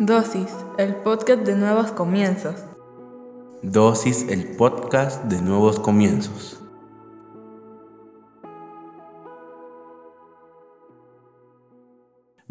Dosis, el podcast de nuevos comienzos. Dosis, el podcast de nuevos comienzos.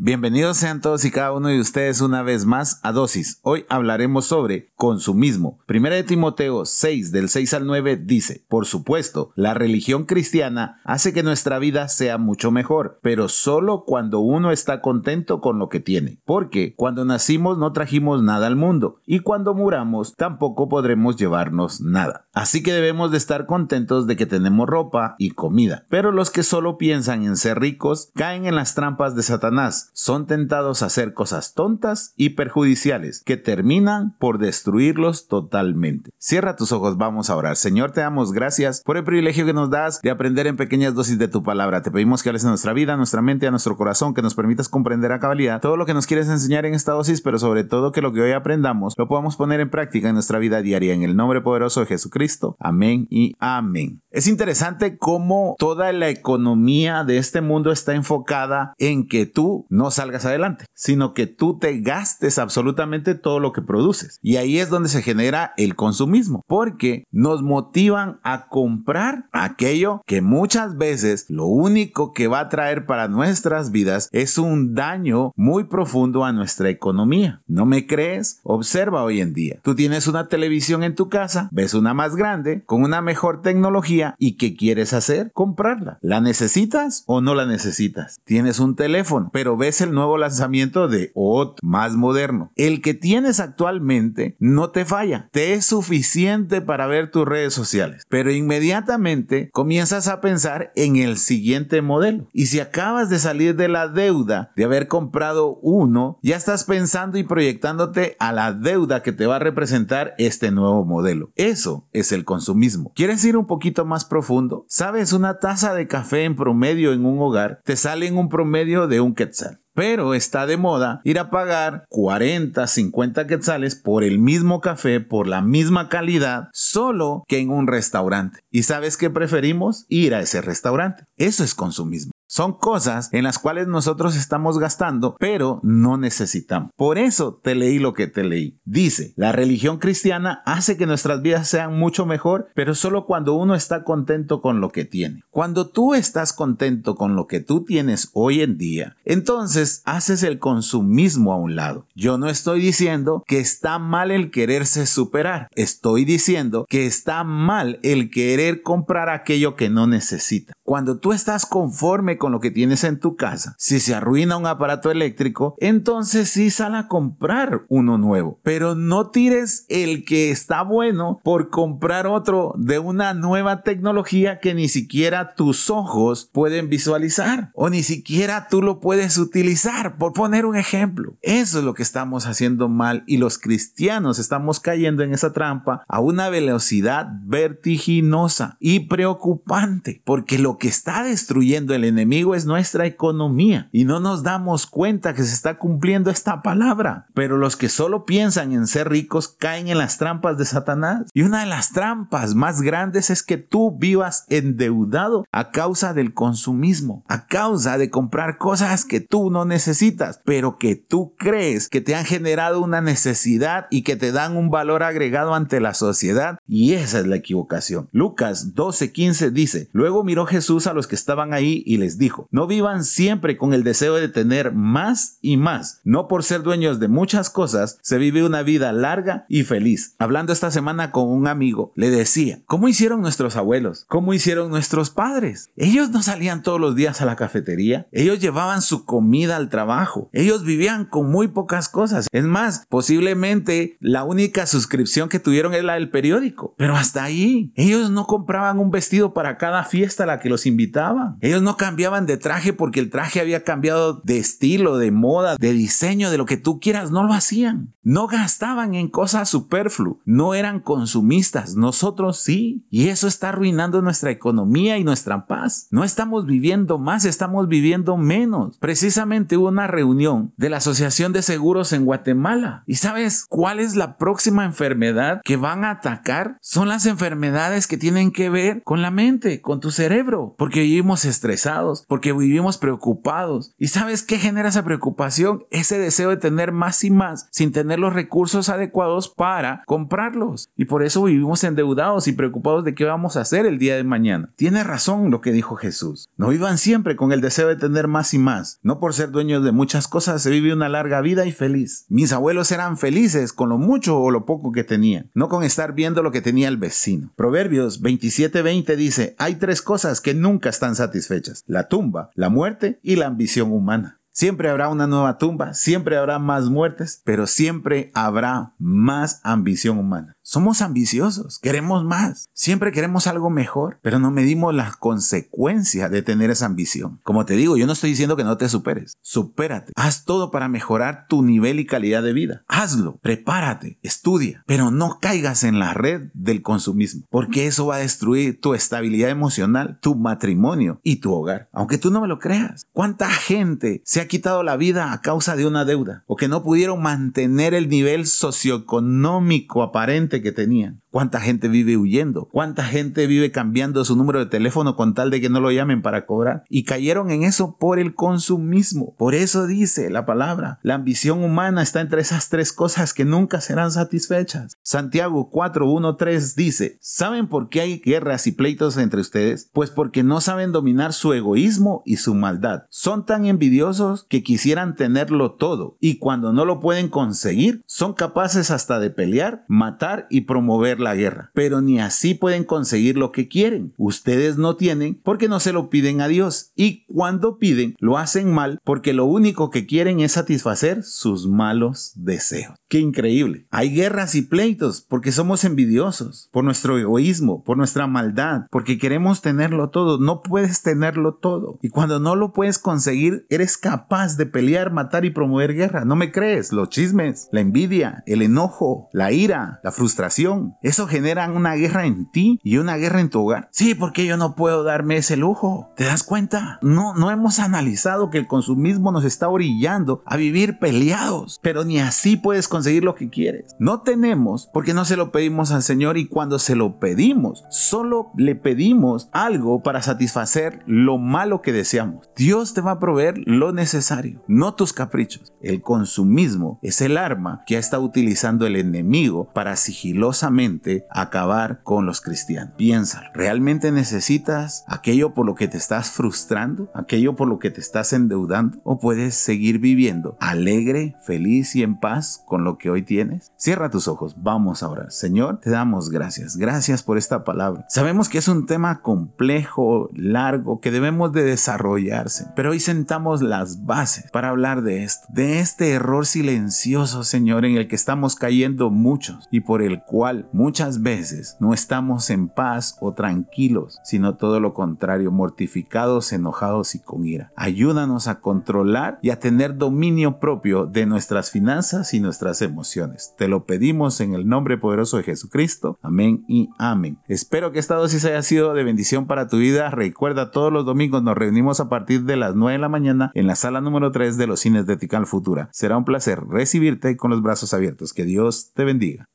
Bienvenidos sean todos y cada uno de ustedes una vez más a Dosis. Hoy hablaremos sobre consumismo. Primera de Timoteo 6 del 6 al 9 dice, por supuesto, la religión cristiana hace que nuestra vida sea mucho mejor, pero solo cuando uno está contento con lo que tiene. Porque cuando nacimos no trajimos nada al mundo y cuando muramos tampoco podremos llevarnos nada. Así que debemos de estar contentos de que tenemos ropa y comida. Pero los que solo piensan en ser ricos caen en las trampas de Satanás son tentados a hacer cosas tontas y perjudiciales que terminan por destruirlos totalmente. Cierra tus ojos, vamos a orar. Señor, te damos gracias por el privilegio que nos das de aprender en pequeñas dosis de tu palabra. Te pedimos que hables en nuestra vida, a nuestra mente, a nuestro corazón, que nos permitas comprender a cabalidad todo lo que nos quieres enseñar en esta dosis, pero sobre todo que lo que hoy aprendamos lo podamos poner en práctica en nuestra vida diaria. En el nombre poderoso de Jesucristo. Amén y amén. Es interesante cómo toda la economía de este mundo está enfocada en que tú no salgas adelante, sino que tú te gastes absolutamente todo lo que produces. Y ahí es donde se genera el consumismo, porque nos motivan a comprar aquello que muchas veces lo único que va a traer para nuestras vidas es un daño muy profundo a nuestra economía. ¿No me crees? Observa hoy en día. Tú tienes una televisión en tu casa, ves una más grande, con una mejor tecnología y ¿qué quieres hacer? Comprarla. ¿La necesitas o no la necesitas? Tienes un teléfono, pero ves el nuevo lanzamiento de otro más moderno. El que tienes actualmente no te falla, te es suficiente para ver tus redes sociales, pero inmediatamente comienzas a pensar en el siguiente modelo. Y si acabas de salir de la deuda de haber comprado uno, ya estás pensando y proyectándote a la deuda que te va a representar este nuevo modelo. Eso es el consumismo. ¿Quieres ir un poquito más profundo? ¿Sabes? Una taza de café en promedio en un hogar te sale en un promedio de un quetzal. Pero está de moda ir a pagar 40, 50 quetzales por el mismo café, por la misma calidad, solo que en un restaurante. ¿Y sabes qué preferimos? Ir a ese restaurante. Eso es consumismo. Son cosas en las cuales nosotros estamos gastando, pero no necesitamos. Por eso te leí lo que te leí. Dice, la religión cristiana hace que nuestras vidas sean mucho mejor, pero solo cuando uno está contento con lo que tiene. Cuando tú estás contento con lo que tú tienes hoy en día, entonces haces el consumismo a un lado. Yo no estoy diciendo que está mal el quererse superar. Estoy diciendo que está mal el querer comprar aquello que no necesita. Cuando tú estás conforme con lo que tienes en tu casa, si se arruina un aparato eléctrico, entonces sí sal a comprar uno nuevo. Pero no tires el que está bueno por comprar otro de una nueva tecnología que ni siquiera tus ojos pueden visualizar o ni siquiera tú lo puedes utilizar, por poner un ejemplo. Eso es lo que estamos haciendo mal y los cristianos estamos cayendo en esa trampa a una velocidad vertiginosa y preocupante, porque lo que está destruyendo el enemigo es nuestra economía y no nos damos cuenta que se está cumpliendo esta palabra. Pero los que solo piensan en ser ricos caen en las trampas de Satanás. Y una de las trampas más grandes es que tú vivas endeudado a causa del consumismo, a causa de comprar cosas que tú no necesitas, pero que tú crees que te han generado una necesidad y que te dan un valor agregado ante la sociedad. Y esa es la equivocación. Lucas 12:15 dice, luego miró Jesús a los que estaban ahí y les dijo, no vivan siempre con el deseo de tener más y más. No por ser dueños de muchas cosas se vive una vida larga y feliz. Hablando esta semana con un amigo, le decía, ¿cómo hicieron nuestros abuelos? ¿Cómo hicieron nuestros padres? Ellos no salían todos los días a la cafetería. Ellos llevaban su comida al trabajo. Ellos vivían con muy pocas cosas. Es más, posiblemente la única suscripción que tuvieron es la del periódico. Pero hasta ahí, ellos no compraban un vestido para cada fiesta a la que los invitaban. Ellos no cambiaban de traje porque el traje había cambiado de estilo, de moda, de diseño, de lo que tú quieras. No lo hacían. No gastaban en cosas superfluas. No eran consumistas. Nosotros sí. Y eso está arruinando nuestra economía y nuestra paz. No estamos viviendo más, estamos viviendo menos. Precisamente hubo una reunión de la Asociación de Seguros en Guatemala. ¿Y sabes cuál es la próxima enfermedad que van a atacar? Son las enfermedades que tienen que ver con la mente, con tu cerebro, porque vivimos estresados, porque vivimos preocupados. ¿Y sabes qué genera esa preocupación? Ese deseo de tener más y más sin tener los recursos adecuados para comprarlos. Y por eso vivimos endeudados y preocupados de qué vamos a hacer el día de mañana. Tiene razón lo que dijo Jesús. No vivan siempre con el deseo de tener más y más. No por ser dueños de muchas cosas se vive una larga vida y feliz. Mis abuelos eran felices con lo mucho o lo poco que tenían, no con estar viendo lo que tenía el vecino. Proverbios 27:20 dice, hay tres cosas que nunca están satisfechas, la tumba, la muerte y la ambición humana. Siempre habrá una nueva tumba, siempre habrá más muertes, pero siempre habrá más ambición humana. Somos ambiciosos, queremos más, siempre queremos algo mejor, pero no medimos las consecuencias de tener esa ambición. Como te digo, yo no estoy diciendo que no te superes, supérate, haz todo para mejorar tu nivel y calidad de vida. Hazlo, prepárate, estudia, pero no caigas en la red del consumismo, porque eso va a destruir tu estabilidad emocional, tu matrimonio y tu hogar. Aunque tú no me lo creas, ¿cuánta gente se ha quitado la vida a causa de una deuda o que no pudieron mantener el nivel socioeconómico aparente que tenían. ¿Cuánta gente vive huyendo? ¿Cuánta gente vive cambiando su número de teléfono con tal de que no lo llamen para cobrar? Y cayeron en eso por el consumismo. Por eso dice la palabra, la ambición humana está entre esas tres cosas que nunca serán satisfechas. Santiago 4.1.3 dice, ¿saben por qué hay guerras y pleitos entre ustedes? Pues porque no saben dominar su egoísmo y su maldad. Son tan envidiosos que quisieran tenerlo todo y cuando no lo pueden conseguir, son capaces hasta de pelear, matar y promover la guerra. Pero ni así pueden conseguir lo que quieren. Ustedes no tienen porque no se lo piden a Dios. Y cuando piden, lo hacen mal porque lo único que quieren es satisfacer sus malos deseos. Qué increíble. Hay guerras y pleitos porque somos envidiosos, por nuestro egoísmo, por nuestra maldad, porque queremos tenerlo todo. No puedes tenerlo todo. Y cuando no lo puedes conseguir, eres capaz de pelear, matar y promover guerra. ¿No me crees? Los chismes, la envidia, el enojo, la ira, la frustración. Eso genera una guerra en ti y una guerra en tu hogar. Sí, porque yo no puedo darme ese lujo. ¿Te das cuenta? No, no hemos analizado que el consumismo nos está orillando a vivir peleados, pero ni así puedes conseguir lo que quieres. No tenemos porque no se lo pedimos al Señor y cuando se lo pedimos, solo le pedimos algo para satisfacer lo malo que deseamos. Dios te va a proveer lo necesario, no tus caprichos. El consumismo es el arma que estado utilizando el enemigo para sigilosamente acabar con los cristianos. Piénsalo, ¿realmente necesitas aquello por lo que te estás frustrando? ¿Aquello por lo que te estás endeudando? ¿O puedes seguir viviendo alegre, feliz y en paz con lo que hoy tienes? Cierra tus ojos, vamos ahora. Señor, te damos gracias. Gracias por esta palabra. Sabemos que es un tema complejo, largo, que debemos de desarrollarse, pero hoy sentamos las bases para hablar de esto, de este error silencioso, Señor, en el que estamos cayendo muchos y por el cual muchas veces no estamos en paz o tranquilos, sino todo lo contrario, mortificados, enojados y con ira. Ayúdanos a controlar y a tener dominio propio de nuestras finanzas y nuestras emociones. Te lo pedimos en el nombre poderoso de Jesucristo. Amén y amén. Espero que esta dosis haya sido de bendición para tu vida. Recuerda, todos los domingos nos reunimos a partir de las 9 de la mañana en la sala número 3 de los cines de Tical Futura. Será un placer recibirte con los brazos abiertos. Que Dios te bendiga.